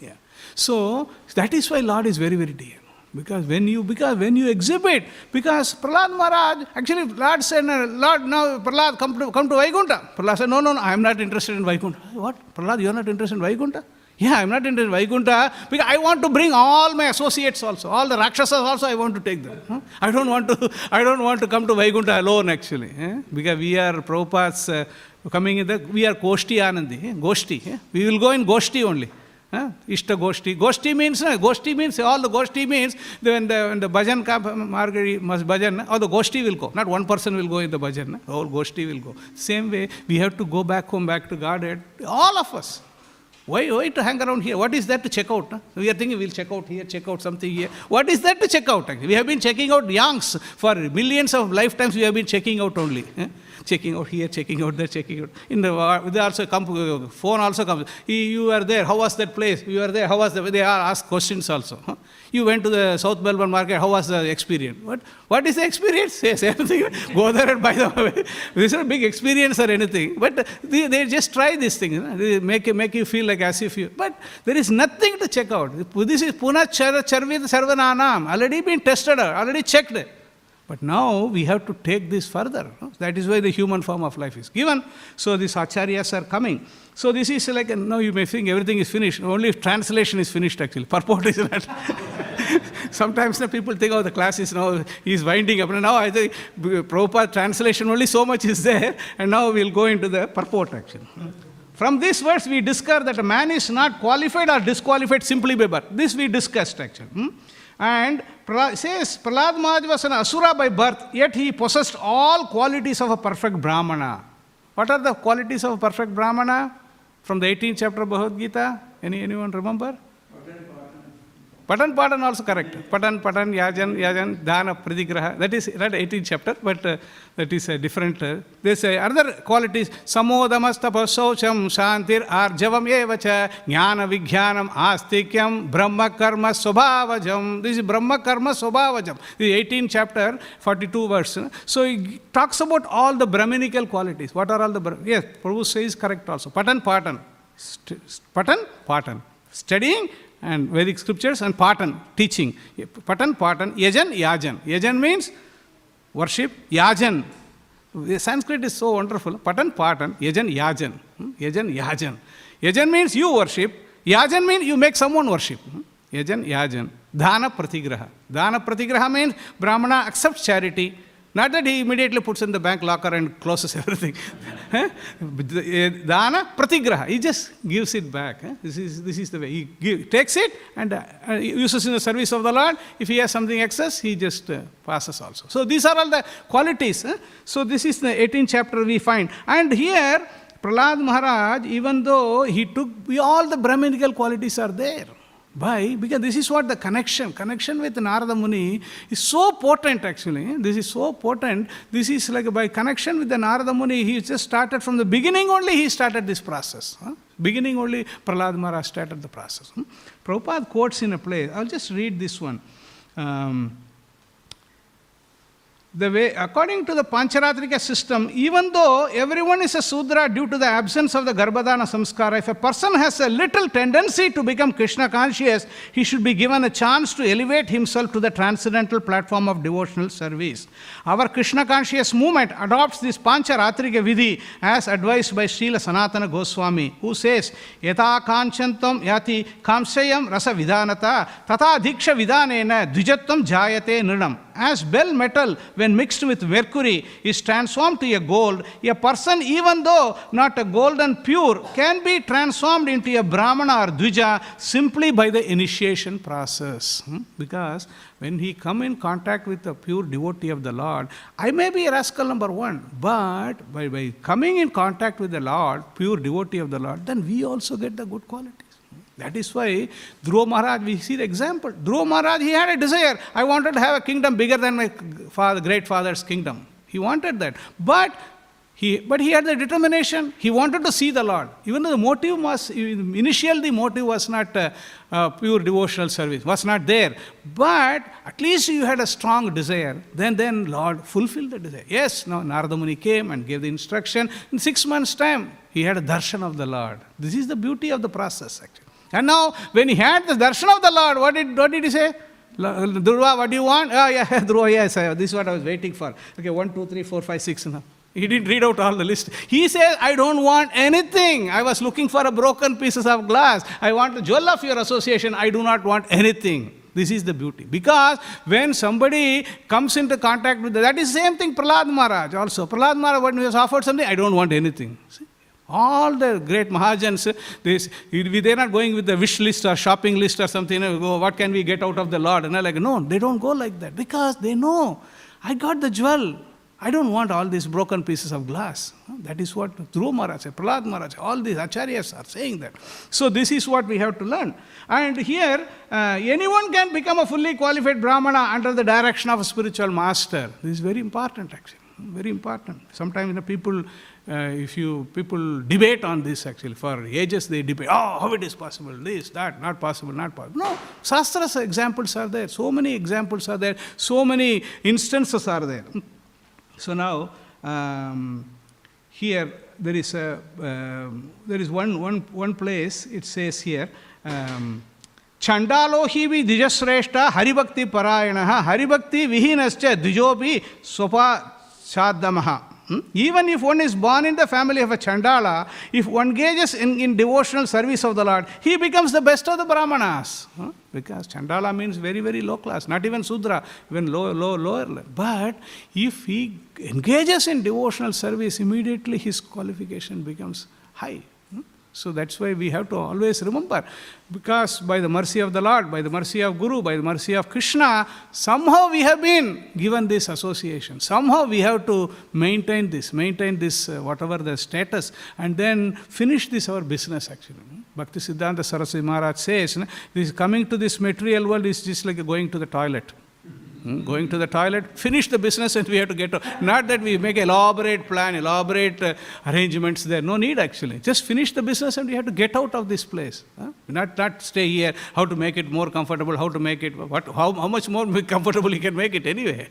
Yeah. So that is why Lord is very, very dear. Because when you because when you exhibit, because Prahlad Maharaj, actually Lord said, Lord, now Prahlad, come to come to Vaikuntha. Prahlad said, No, no, no, I am not interested in Vaikuntha. What? Prahlad, you are not interested in Vaikuntha? Yeah, I am not interested in Vaikuntha because I want to bring all my associates also, all the Rakshasas also I want to take them. I don't want to I don't want to come to Vaikuntha alone actually. eh? Because we are Prabhupada's uh, coming in the we are Goshti Anandi, eh? Goshti. eh? We will go in Goshti only. Huh? Ishta Goshti. Goshti means, no, Goshti means, all the Goshti means, when the, when the bhajan camp, Margari bhajan, all the Goshti will go. Not one person will go in the bhajan, whole Goshti will go. Same way, we have to go back home, back to Godhead, all of us. Why, why to hang around here? What is there to check out? We are thinking we'll check out here, check out something here. What is there to check out? We have been checking out yanks for millions of lifetimes. We have been checking out only. Checking out here, checking out there, checking out. In the they also come, phone also comes. "Hey, You are there. How was that place? You are there. How was the? They are ask questions also. huh? You went to the South Melbourne market. How was the experience? What? What is the experience? Say same thing. Go there and buy them. this is a big experience or anything. But they, they just try this thing. You know? They make make you feel like as if you. But there is nothing to check out. This is Puna Char Charvit Sarvananam. Already been tested out. Already checked. But now we have to take this further. no? That is why the human form of life is given. So these acharyas are coming. So this is like, now you may think everything is finished. Only translation is finished actually. Purport is not. Sometimes people think, oh, the class is now, he's winding up. Now I think Prabhupada translation only so much is there. And now we'll go into the purport actually. From this verse, we discover that a man is not qualified or disqualified simply by birth. This we discussed actually. hmm? And says Prahlad Maharaj was an asura by birth, yet he possessed all qualities of a perfect Brahmana. What are the qualities of a perfect Brahmana? From the 18th chapter of Bhagavad Gita? Any, anyone remember? Patan Patan also correct. Patan Patan Yajan Yajan Dana Pradigraha. That is not 18th chapter, but uh, that is a uh, different. Uh, there's uh, other qualities. Samodamastapasaucham Shantir Arjavam Evacha Jnana Vijnanam Astikyam Brahma Karma Swabhavajam. This is Brahma Karma Swabhavajam. The 18th chapter, 42 verse. So he talks about all the Brahminical qualities. What are all the. Brah- Yes, Prabhu says correct also. Patan Patan. St- Patan Patan. Studying and Vedic scriptures and Patan, teaching. Patan, Patan, Yajan, Yajan. Yajan means worship, Yajan. Sanskrit is so wonderful. Patan, Patan, Yajan, Yajan. Hmm? Yajan, Yajan. Yajan means you worship. Yajan means you make someone worship. Hmm? Yajan, Yajan. Dana Pratigraha. Dana Pratigraha means Brahmana accepts charity. Not that he immediately puts in the bank locker and closes everything. Dana pratigraha. He just gives it back. This is, this is the way. He give, takes it and uh, uses in the service of the Lord. If he has something excess, he just uh, passes also. So these are all the qualities. So this is the 18th chapter we find. And here, Prahlad Maharaj, even though he took, all the Brahminical qualities are there. Why? Because this is what the connection, connection with Narada Muni is so potent actually. This is so potent. This is like by connection with the Narada Muni, he just started from the beginning only, he started this process. huh? Beginning only, Prahlad Maharaj started the process. hmm? Prabhupada quotes in a place, I'll just read this one. Um, the way, according to the Pancharatrika system, even though everyone is a Sudra due to the absence of the Garbhadana samskara, if a person has a little tendency to become Krishna conscious, he should be given a chance to elevate himself to the transcendental platform of devotional service. Our Krishna conscious movement adopts this Pancharatrika Vidhi as advised by Srila Sanatana Goswami, who says, Yata kanchantam yati kamsayam rasa vidhanata tata diksha vidhanena dvijatvam jayate nrinam. As bell metal, when mixed with mercury, is transformed to a gold, a person, even though not a golden pure, can be transformed into a Brahmana or Dvija simply by the initiation process. Hmm? Because when he come in contact with a pure devotee of the Lord, I may be a rascal number one, but by, by coming in contact with the Lord, pure devotee of the Lord, then we also get the good qualities. That is why Dhruva Maharaj, we see the example. Dhruva Maharaj, he had a desire. I wanted to have a kingdom bigger than my father, great father's kingdom. He wanted that. But he, but he had the determination. He wanted to see the Lord. Even though the motive was, initial the motive was not uh, uh, pure devotional service, was not there. But at least you had a strong desire. Then, then Lord fulfilled the desire. Yes, now Narada Muni came and gave the instruction. In six months' time, he had a darshan of the Lord. This is the beauty of the process, actually. And now, when he had the darshan of the Lord, what did, what did he say? Dhruva, what do you want? Oh, yeah, Dhruva, yes, this is what I was waiting for. Okay, one, two, three, four, five, six. No. He didn't read out all the list. He says, I don't want anything. I was looking for a broken pieces of glass. I want the jewel of your association. I do not want anything. This is the beauty. Because when somebody comes into contact with the, that is the same thing Prahlad Maharaj also. Prahlad Maharaj, when he was offered something, I don't want anything. See? All the great Mahajans, they, they're not going with the wish list or shopping list or something. you know, what can we get out of the Lord? And I'm like, no, they don't go like that because they know I got the jewel. I don't want all these broken pieces of glass. That is what Dhruva Maharaj, Prahlad Maharaj, all these acharyas are saying that. So this is what we have to learn. And here, uh, anyone can become a fully qualified Brahmana under the direction of a spiritual master. This is very important actually, very important. Sometimes the people, uh, uh, if you people debate on this actually for ages they debate oh how it is possible? This that not possible not possible. No sastras examples are there. So many examples are there. So many instances are there. So now um, here there is a um, there is one, one, one place it says here um, ಚಂಡಾಲೋ ಹಿ ವಿ ದ್ವಿಜಶ್ರೇಷ್ಠ ಹರಿಭಕ್ತಿ ಪರಾಯಣ ಹರಿಭಕ್ತಿ ವಿಹೀನಶ್ಚ ದ್ವಿಜೋಪಿ ಸ್ವಪಾಚಾದ್ದಮಃ Hmm? Even if one is born in the family of a Chandala, if one engages in, in devotional service of the Lord, he becomes the best of the Brahmanas. Hmm? Because Chandala means very, very low class, not even Sudra, even low, low, lower. But if he engages in devotional service, immediately his qualification becomes high. So that's why we have to always remember. Because by the mercy of the Lord, by the mercy of Guru, by the mercy of Krishna, somehow we have been given this association. Somehow we have to maintain this, maintain this, uh, whatever the status, and then finish this our business actually. Bhakti Siddhanta Saraswati Maharaj says, this coming to this material world is just like going to the toilet. Hmm, Going to the toilet, finish the business, and we have to get out. Not that we make elaborate plan, elaborate uh, arrangements there. No need actually. Just finish the business, and we have to get out of this place. huh? Not not stay here. How to make it more comfortable? How to make it what? How, how much more comfortable you can make it anyway?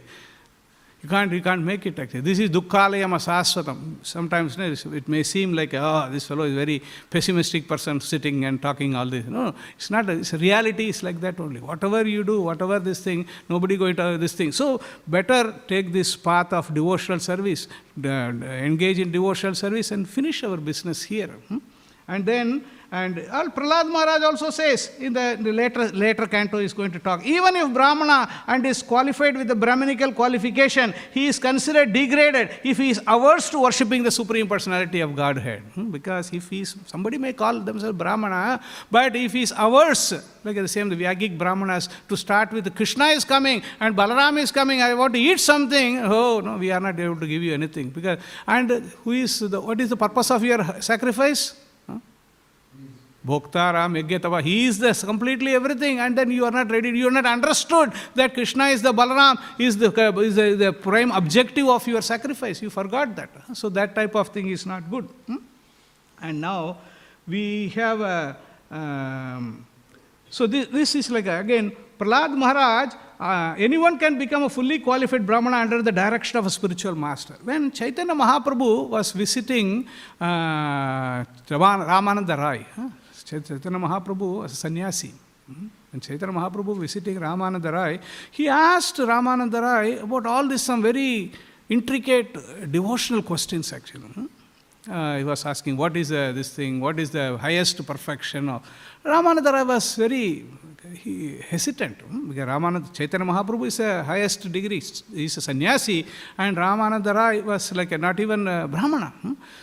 You can't, you can't make it actually. This is dukkhalayam asaswatam. Sometimes it may seem like, oh, this fellow is very pessimistic person sitting and talking all this. No, it's not. It's reality is like that only. Whatever you do, whatever this thing, nobody going to this thing. So better take this path of devotional service, engage in devotional service and finish our business here. hmm? And then, and all Prahlad Maharaj also says in the, in the later, later canto is going to talk, even if Brahmana and is qualified with the Brahminical qualification, he is considered degraded if he is averse to worshipping the Supreme Personality of Godhead. Hmm, Because if he is, somebody may call themselves Brahmana, but if he is averse, like the same, the Vyagik Brahmanas, to start with Krishna is coming and Balaram is coming, I want to eat something, oh, no, we are not able to give you anything. Because, and who is the, what is the purpose of your sacrifice? Bhoktaram, Yajnatava, he is the completely everything, and then you are not ready, you are not understood that Krishna is the Balaram, is the, is the, the prime objective of your sacrifice. You forgot that. So that type of thing is not good. hmm? And now we have a. Um, so this, this is like a- again Prahlad Maharaj. Uh, anyone can become a fully qualified Brahmana under the direction of a spiritual master. When Chaitanya Mahaprabhu was visiting uh, Ramananda Rai, huh? Chaitanya Mahaprabhu was a sannyasi. When Chaitanya Mahaprabhu visiting Ramananda Rai, he asked Ramananda Rai about all this some very intricate devotional questions actually. Uh, he was asking, what is uh, this thing? What is the highest perfection? Of? Ramananda Rai was very he hesitant. Ramananda, Chaitanya Mahaprabhu is a highest degree, he is a sannyasi, and Ramanandara was like a, not even a Brahmana.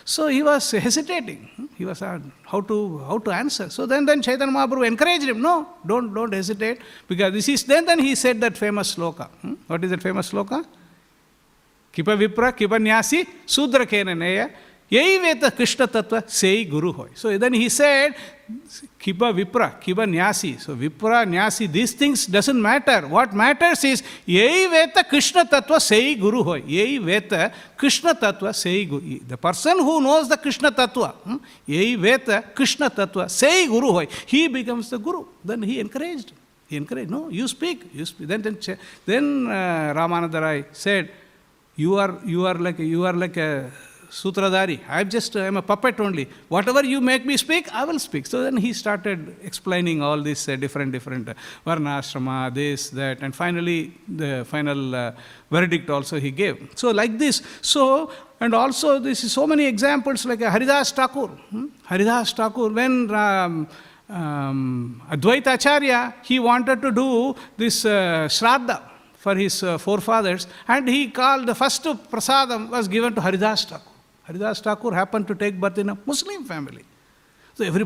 So he was hesitating. He was uh, how to how to answer. So then then Chaitanya Mahaprabhu encouraged him. No, don't don't hesitate because this is then then he said that famous sloka. What is that famous sloka? Kipa vipra kipa nyasi sudra keneneya. नेय यही वेत कृष्ण तत्व से ही गुरु हो so then he said किप विप्र किप न्यासी सो विप्र न्यासी this things doesn't matter what matters is यही वेत कृष्ण तत्व से ही गुरु हो यही वेत कृष्ण तत्व से ही guru the person who knows the Krishna tattva hmm, यही वेत कृष्ण तत्व से ही गुरु हो he becomes the guru then he encouraged he encouraged no you speak you speak then then, Ch- then uh, ramananda rai said you are you are like a, you are like a sutradhari i'm just i'm a puppet only. Whatever you make me speak i will speak. So then he started explaining all these uh, different different uh, varnashrama this that and finally the final uh, verdict also he gave. So like this. So and also this is so many examples like uh, haridas thakur. Hmm? haridas thakur when um, um, Advaita Acharya, he wanted to do this uh, Shraddha for his uh, forefathers, and he called the first prasadam was given to Haridas Thakur. Haridas Thakur happened to take birth in a Muslim family. So every,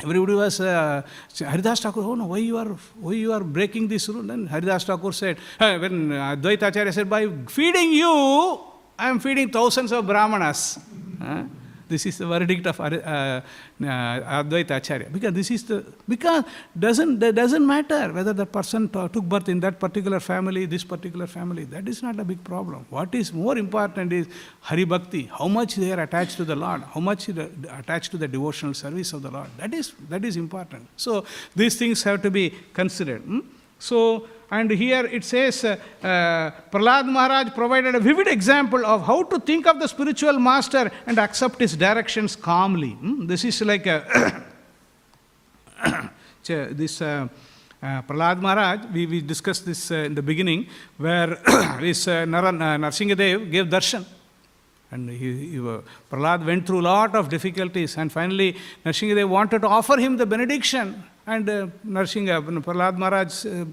everybody was, uh, Haridas Thakur, oh no, why you are, why you are breaking this rule? Then Haridas Thakur said, uh, when Advaita Acharya said, by feeding you, I am feeding thousands of Brahmanas. Huh? This is the verdict of uh, uh, Advaita Acharya. Because this is the, because doesn't, doesn't matter whether the person t- took birth in that particular family, this particular family. That is not a big problem. What is more important is Hari Bhakti, how much they are attached to the Lord, how much they are attached to the devotional service of the Lord. That is, that is important. So these things have to be considered. hmm? So, and here it says, uh, uh, Prahlad Maharaj provided a vivid example of how to think of the spiritual master and accept his directions calmly. Hmm? This is like a this uh, uh, Prahlad Maharaj, we, we discussed this uh, in the beginning, where this uh, Naran, uh, gave darshan. And he, he, uh, Prahlad went through a lot of difficulties, and finally Narsingadev wanted to offer him the benediction. And uh, Narsinga, Prahlad Maharaj, uh,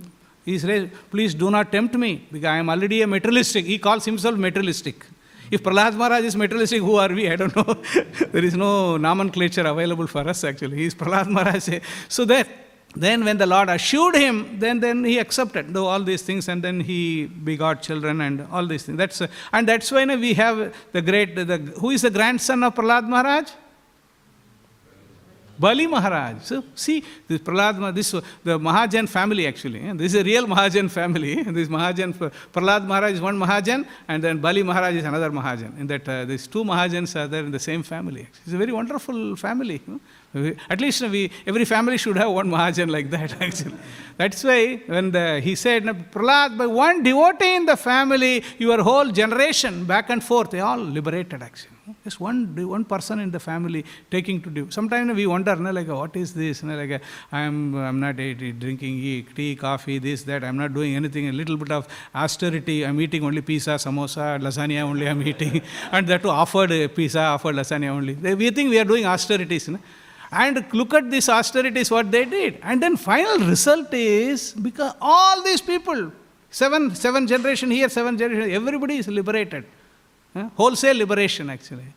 he said, please do not tempt me, because I am already a materialistic. He calls himself materialistic. If Prahlad Maharaj is materialistic, who are we? I don't know. there is no nomenclature available for us actually. He is Prahlad Maharaj. So that then when the Lord assured him, then, then he accepted though all these things and then he begot children and all these things. That's, and that's why you know, we have the great, the, who is the grandson of Prahlad Maharaj? Bali Maharaj. So see, this Prahlad, this the Mahajan family actually. This is a real Mahajan family. This Mahajan, Prahlad Maharaj is one Mahajan, and then Bali Maharaj is another Mahajan. In that, uh, these two Mahajans are there in the same family. It's a very wonderful family. you know. At least we, every family should have one Mahajan like that. Actually, that's why when the, he said, Prahlad, by one devotee in the family, your whole generation back and forth, they all liberated actually. Just one, one person in the family taking to do. Sometimes we wonder, no, like, what is this? No, like, I'm, I'm not drinking tea, coffee, this, that. I'm not doing anything. A little bit of austerity. I'm eating only pizza, samosa, lasagna only I'm eating. and that too offered eh, pizza, offered lasagna only. We think we are doing austerities. No? And look at this austerities, what they did. And then final result is because all these people, seven, seven generation here, seven generation, everybody is liberated. Huh? Wholesale liberation, actually.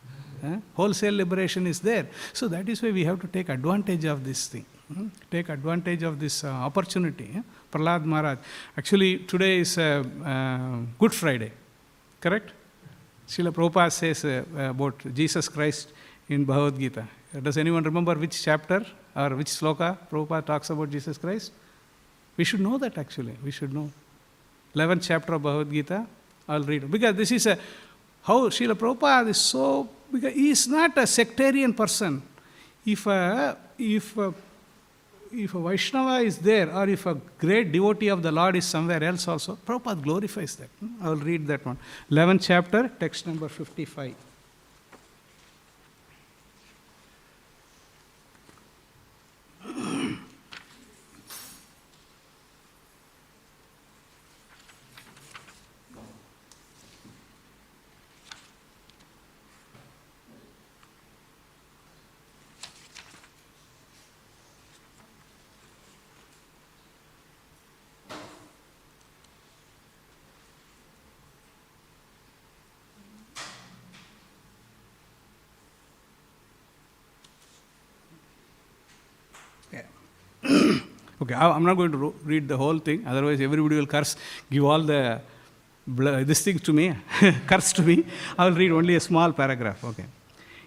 Huh? Wholesale liberation is there. So that is why we have to take advantage of this thing. hmm? Take advantage of this uh, opportunity. huh? Maharaj. Actually, today is uh, uh, Good Friday, correct? Srila Prabhupada says uh, about Jesus Christ in Bhagavad Gita. Does anyone remember which chapter or which sloka Prabhupada talks about Jesus Christ? We should know that actually. We should know. 11th chapter of Bhagavad Gita. I'll read. Because this is a, how Srila Prabhupada is so, because he is not a sectarian person. If a, if a, if a Vaishnava is there or if a great devotee of the Lord is somewhere else also, Prabhupada glorifies that. Hmm, I will read that one. 11th chapter, text number 55. Okay, I- I'm not going to read the whole thing, otherwise everybody will curse, give all the this thing to me, curse to me. I will read only a small paragraph. Okay.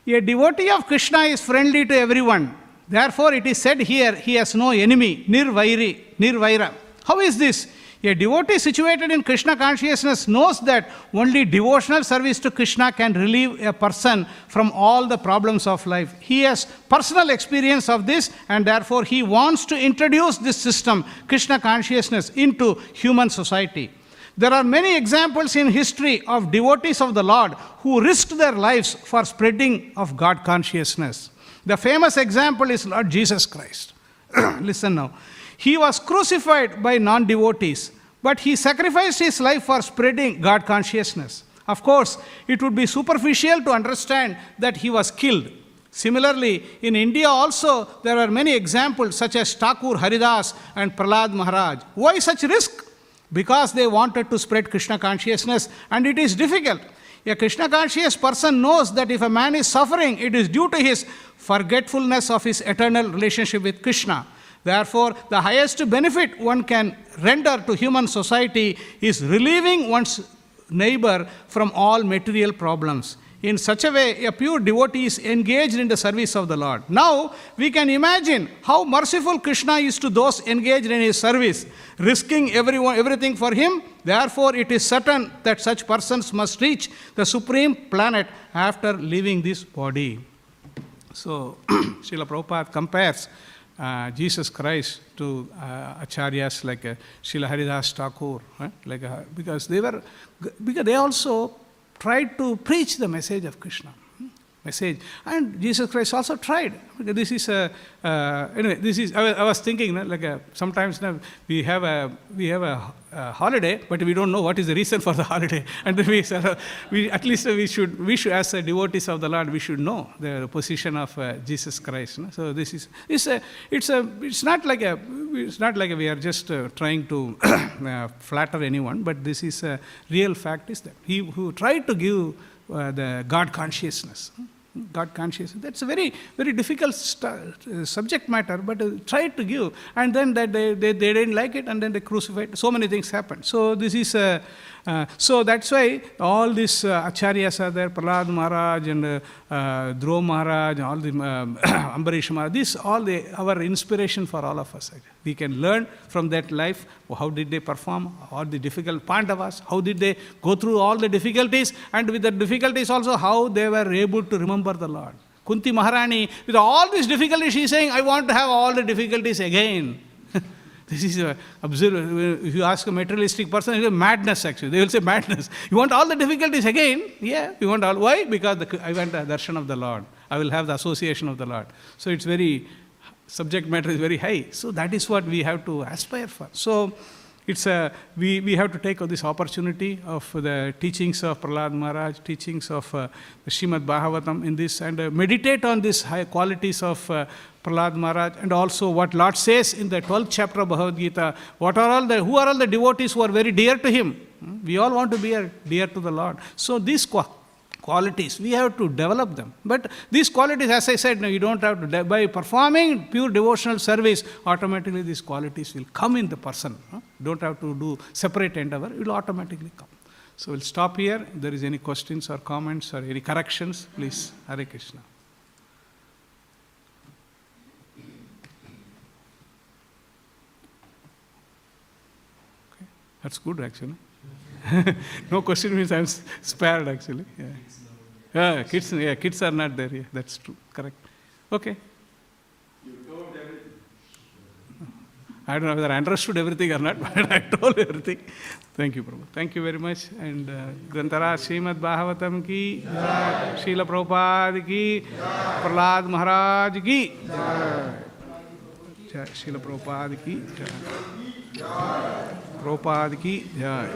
A devotee of Krishna is friendly to everyone. Therefore, it is said here, he has no enemy, nirvairi, nirvaira. How is this? A devotee situated in Krishna consciousness knows that only devotional service to Krishna can relieve a person from all the problems of life. He has personal experience of this and therefore he wants to introduce this system, Krishna consciousness, into human society. There are many examples in history of devotees of the Lord who risked their lives for spreading of God consciousness. The famous example is Lord Jesus Christ. Listen now. He was crucified by non devotees, but he sacrificed his life for spreading God consciousness. Of course, it would be superficial to understand that he was killed. Similarly, in India also, there are many examples such as Thakur Haridas and Prahlad Maharaj. Why such risk? Because they wanted to spread Krishna consciousness, and it is difficult. A Krishna conscious person knows that if a man is suffering, it is due to his forgetfulness of his eternal relationship with Krishna. Therefore, the highest benefit one can render to human society is relieving one's neighbor from all material problems. In such a way, a pure devotee is engaged in the service of the Lord. Now, we can imagine how merciful Krishna is to those engaged in his service, risking everyone, everything for him. Therefore, it is certain that such persons must reach the supreme planet after leaving this body. So, Srila Prabhupada compares uh, Jesus Christ to uh, acharyas like uh, Srila Haridas Thakur, like, uh, because they were, because they also tried to preach the message of Krishna. hmm, Message, and Jesus Christ also tried. This is a uh, anyway. This is I was, I was thinking no, like a, sometimes no, we have a we have a, a holiday, but we don't know what is the reason for the holiday. And we, of- we at least we should we should as devotees of the Lord we should know the position of uh, Jesus Christ. no. So this is it's a it's a it's not like a it's not like we are just uh, trying to uh, flatter anyone, but this is a real fact is that he who tried to give uh, the God consciousness. God consciousness. That's a very, very difficult stu- uh, subject matter, but uh, try to give. And then that they, they, they didn't like it, and then they crucified. So many things happened. So this is, uh, uh, so that's why all these uh, acharyas are there, Prahlad Maharaj and uh, uh, Dhruv Maharaj, all the um, Ambarish Maharaj. This all the, our inspiration for all of us. We can learn from that life. How did they perform? All the difficult Pandavas. How did they go through all the difficulties? And with the difficulties also, how they were able to remember the Lord. Kunti Maharani, with all these difficulties, she is saying, I want to have all the difficulties again. This is a. If you ask a materialistic person, it's a madness actually. They will say madness. You want all the difficulties again? Yeah, you want all. Why? Because the, I want the darshan of the Lord. I will have the association of the Lord. So it's very, subject matter is very high. So that is what we have to aspire for. So it's a, we, we have to take this opportunity of the teachings of Prahlad Maharaj, teachings of uh, Srimad Bhagavatam in this, and uh, meditate on these high qualities of uh, Prahlad Maharaj, and also what Lord says in the 12th chapter of Bhagavad Gita. What are all the, who are all the devotees who are very dear to Him? Hmm? We all want to be dear to the Lord. So these qualities, we have to develop them. But these qualities, as I said, you don't have to, by performing pure devotional service, automatically these qualities will come in the person. huh? Don't have to do separate endeavor, it will automatically come. So we'll stop here. If there is any questions or comments or any corrections, please, Hare Krishna. That's good actually. no question means I'm spared actually. Yeah. Yeah, kids, yeah, kids are not there. Yeah, that's true. Correct. Okay. I don't know whether I understood everything or not, but I told everything. Thank you, Prabhu. Thank you very much. And uh, Grantara Srimad Bhagavatam ki. Srila Prabhupada ki, Prahlad Maharaj ki. Srila Prabhupada ki, jai. రూపాదికి Joy